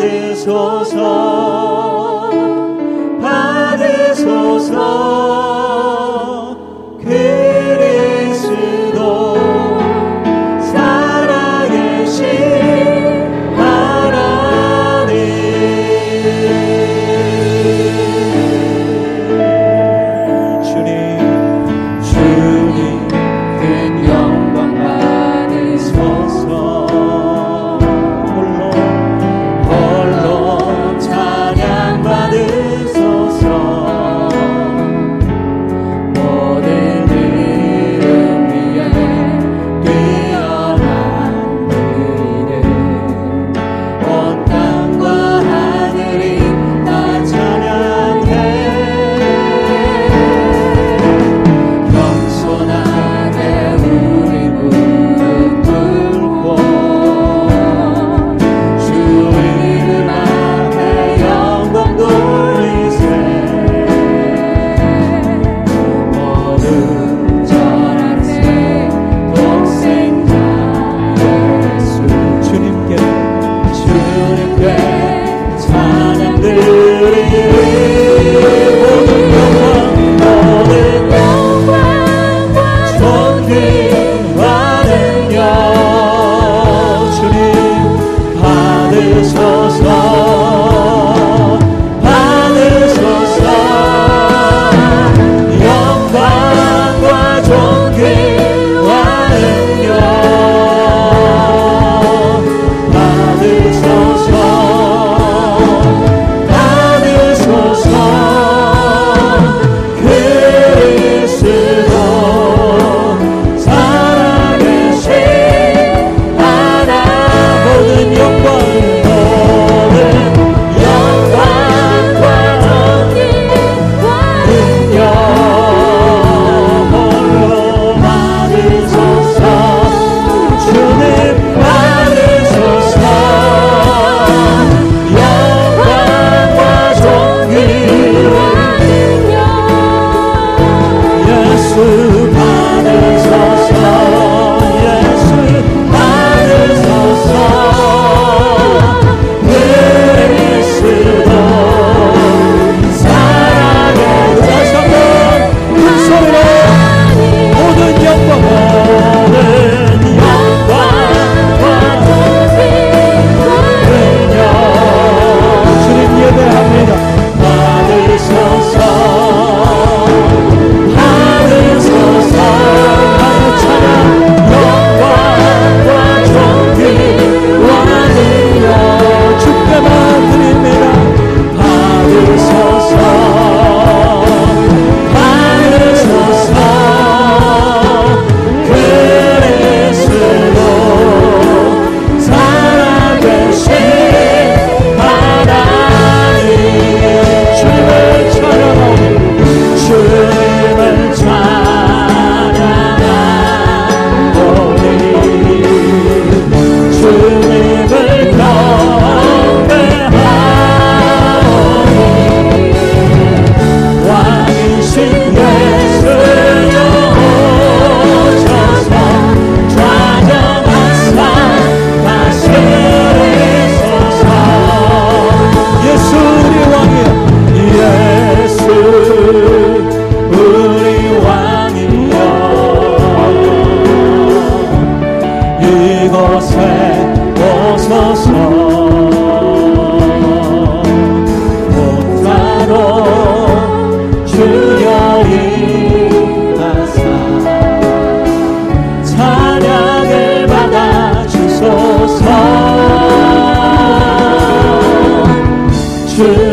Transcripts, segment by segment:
받으소서. 받으소서. 그곳에 오소서. 복자로 주여 임하사. 찬양을 받아 주소서. 주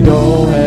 go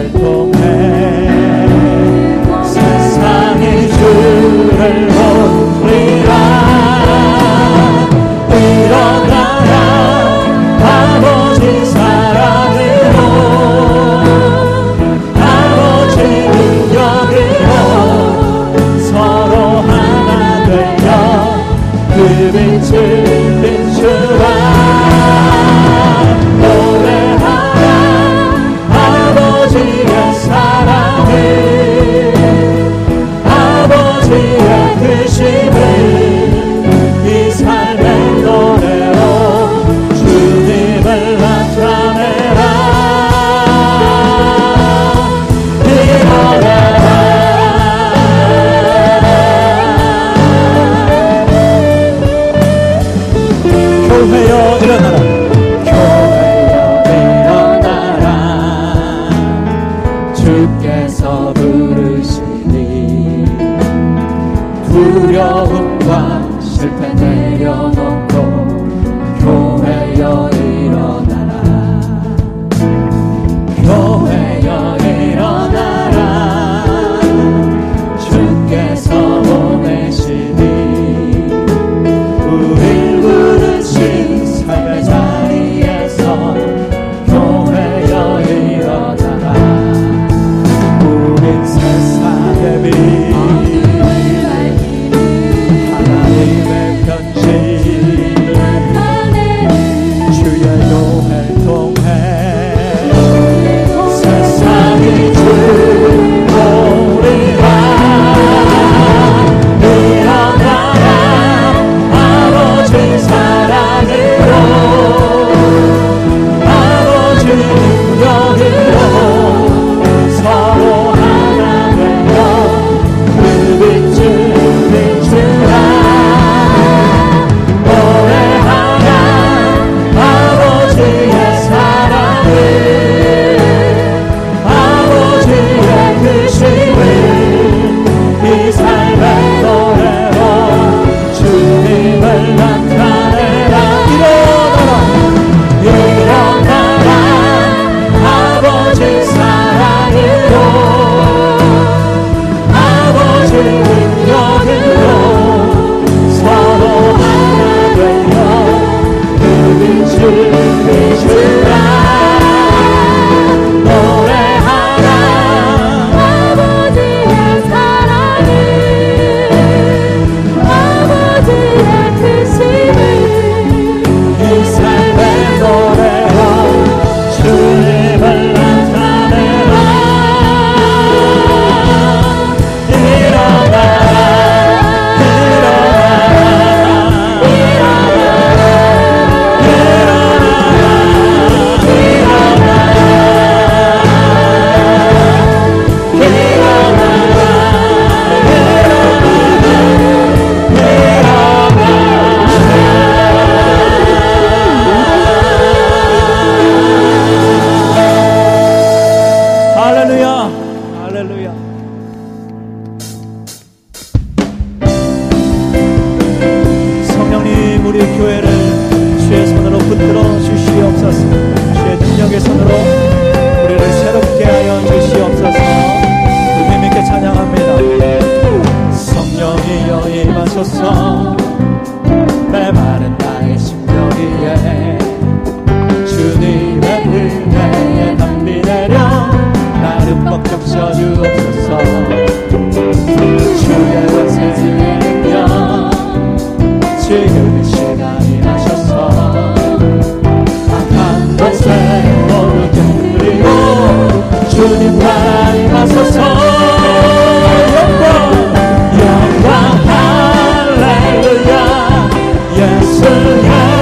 주여 임하소서. 내 마른 나의 심령이에. 주님의 은혜에 낭비 내려. 나를 벅적 셔주옵소서. 주의 은혜에 the light.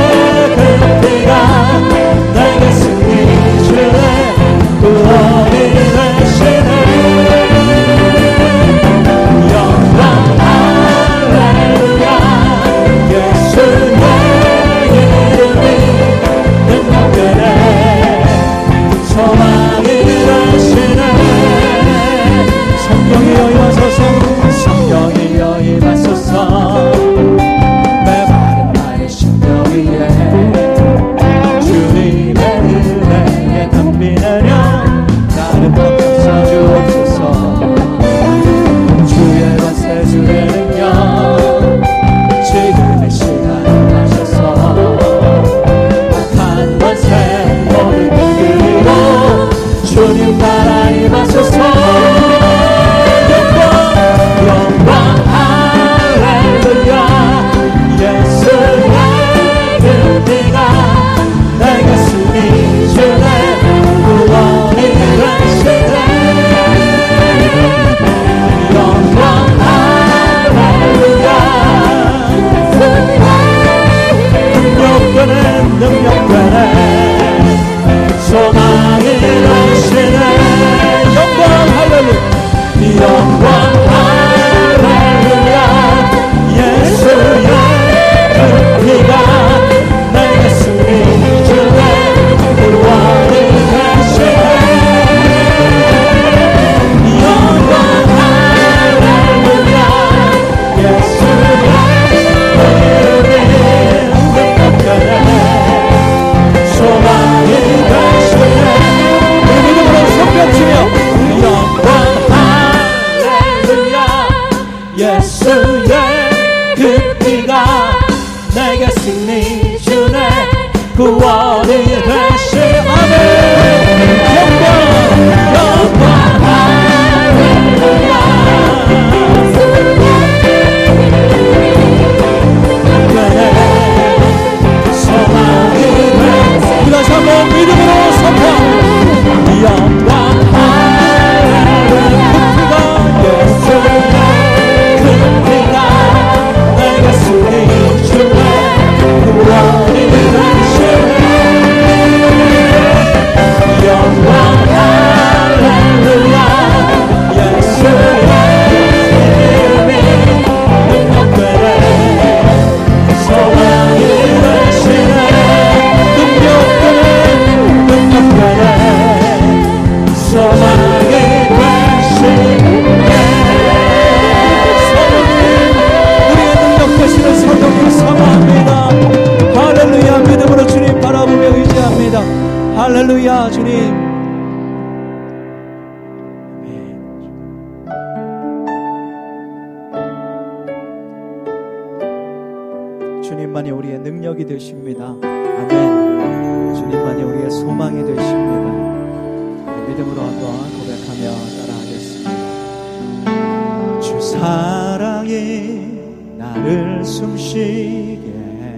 사랑이 나를 숨쉬게 해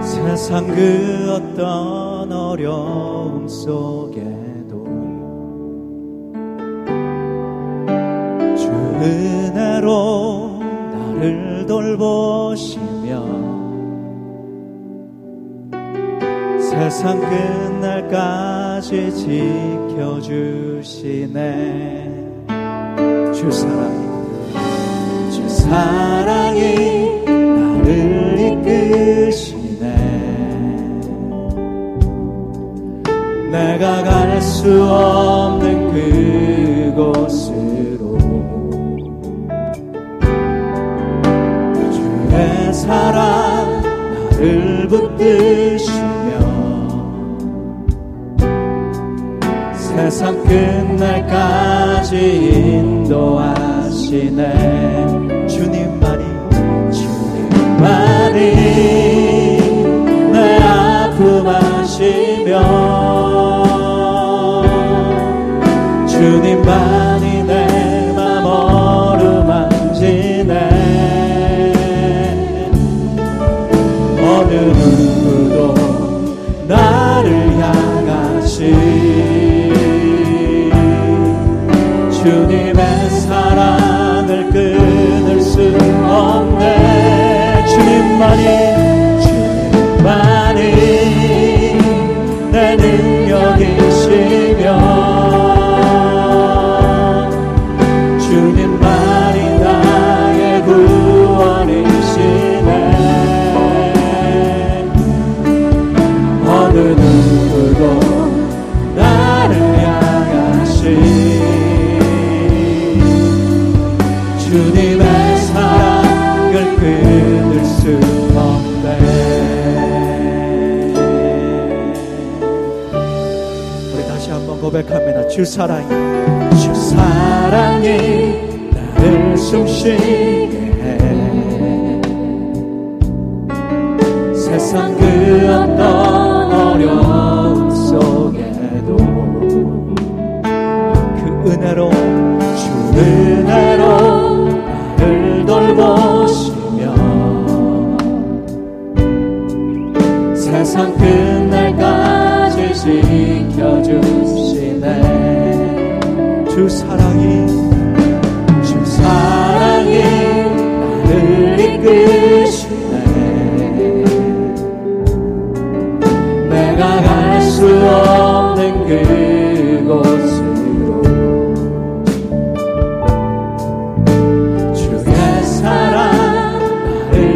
세상 그 어떤 어려움 속에도 주 은혜로 나를 돌보시며 세상 끝날까지 지켜 주시네. 주 사랑이 주 사랑이 나를 이끄시네. 내가 갈 수 없는 그 끝날까지 인도하시네 사랑을 끊을 수 없네. 주님만이 주 사랑이 주 사랑이 나를 숨쉬게 해. 세상 그 어떤 어려움 속에도 그 은혜로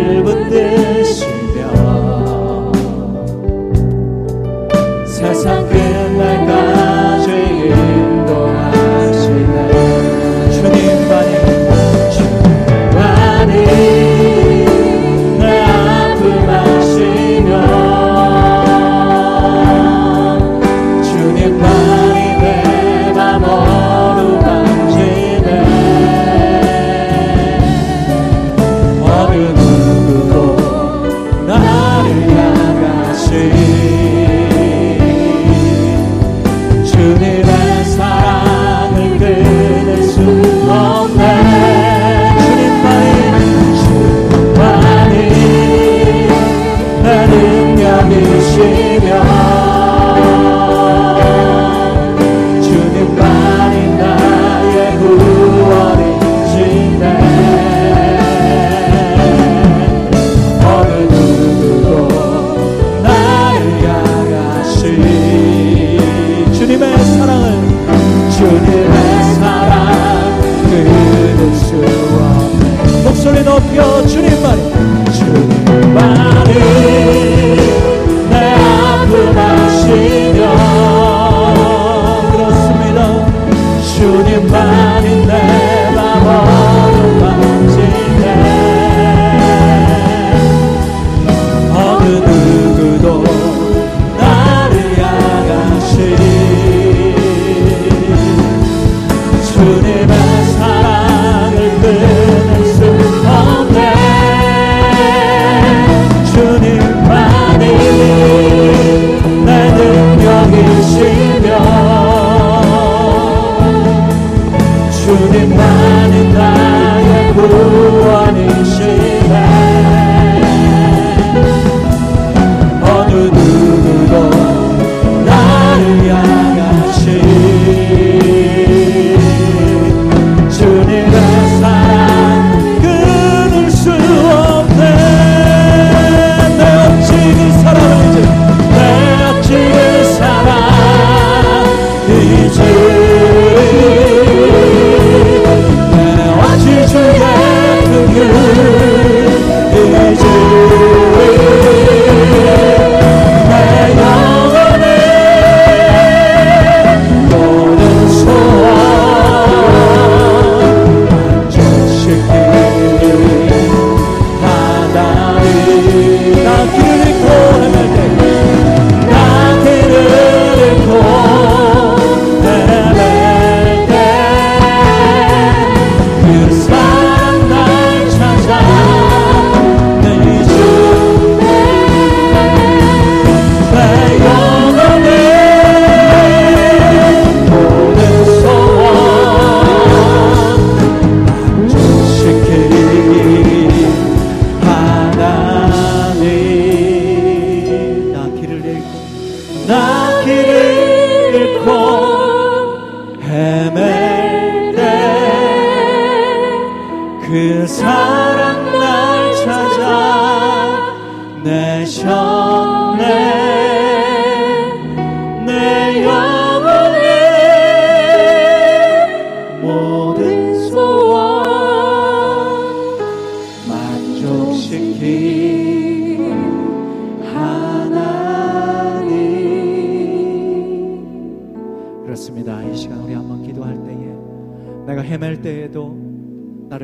나를 Jesus. 一切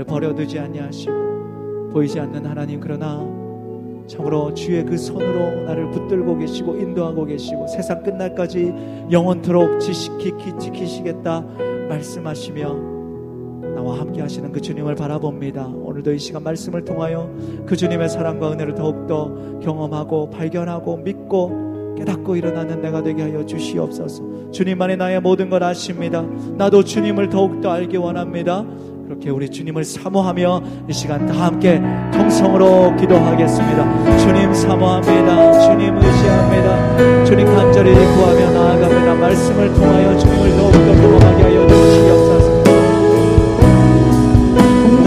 버려두지 아니하시고 보이지 않는 하나님 그러나 참으로 주의 그 손으로 나를 붙들고 계시고 인도하고 계시고 세상 끝날까지 영원토록 지식히 지키시겠다 말씀하시며 나와 함께 하시는 그 주님을 바라봅니다. 오늘도 이 시간 말씀을 통하여 그 주님의 사랑과 은혜를 더욱더 경험하고 발견하고 믿고 깨닫고 일어나는 내가 되게 하여 주시옵소서. 주님만이 나의 모든 걸 아십니다. 나도 주님을 더욱더 알기 원합니다. 그렇게 우리 주님을 사모하며 이 시간 다 함께 통성으로 기도하겠습니다. 주님 사모합니다. 주님 의지합니다. 주님 간절히 구하며 나아갑니다. 말씀을 통하여 주님을 더욱더 경험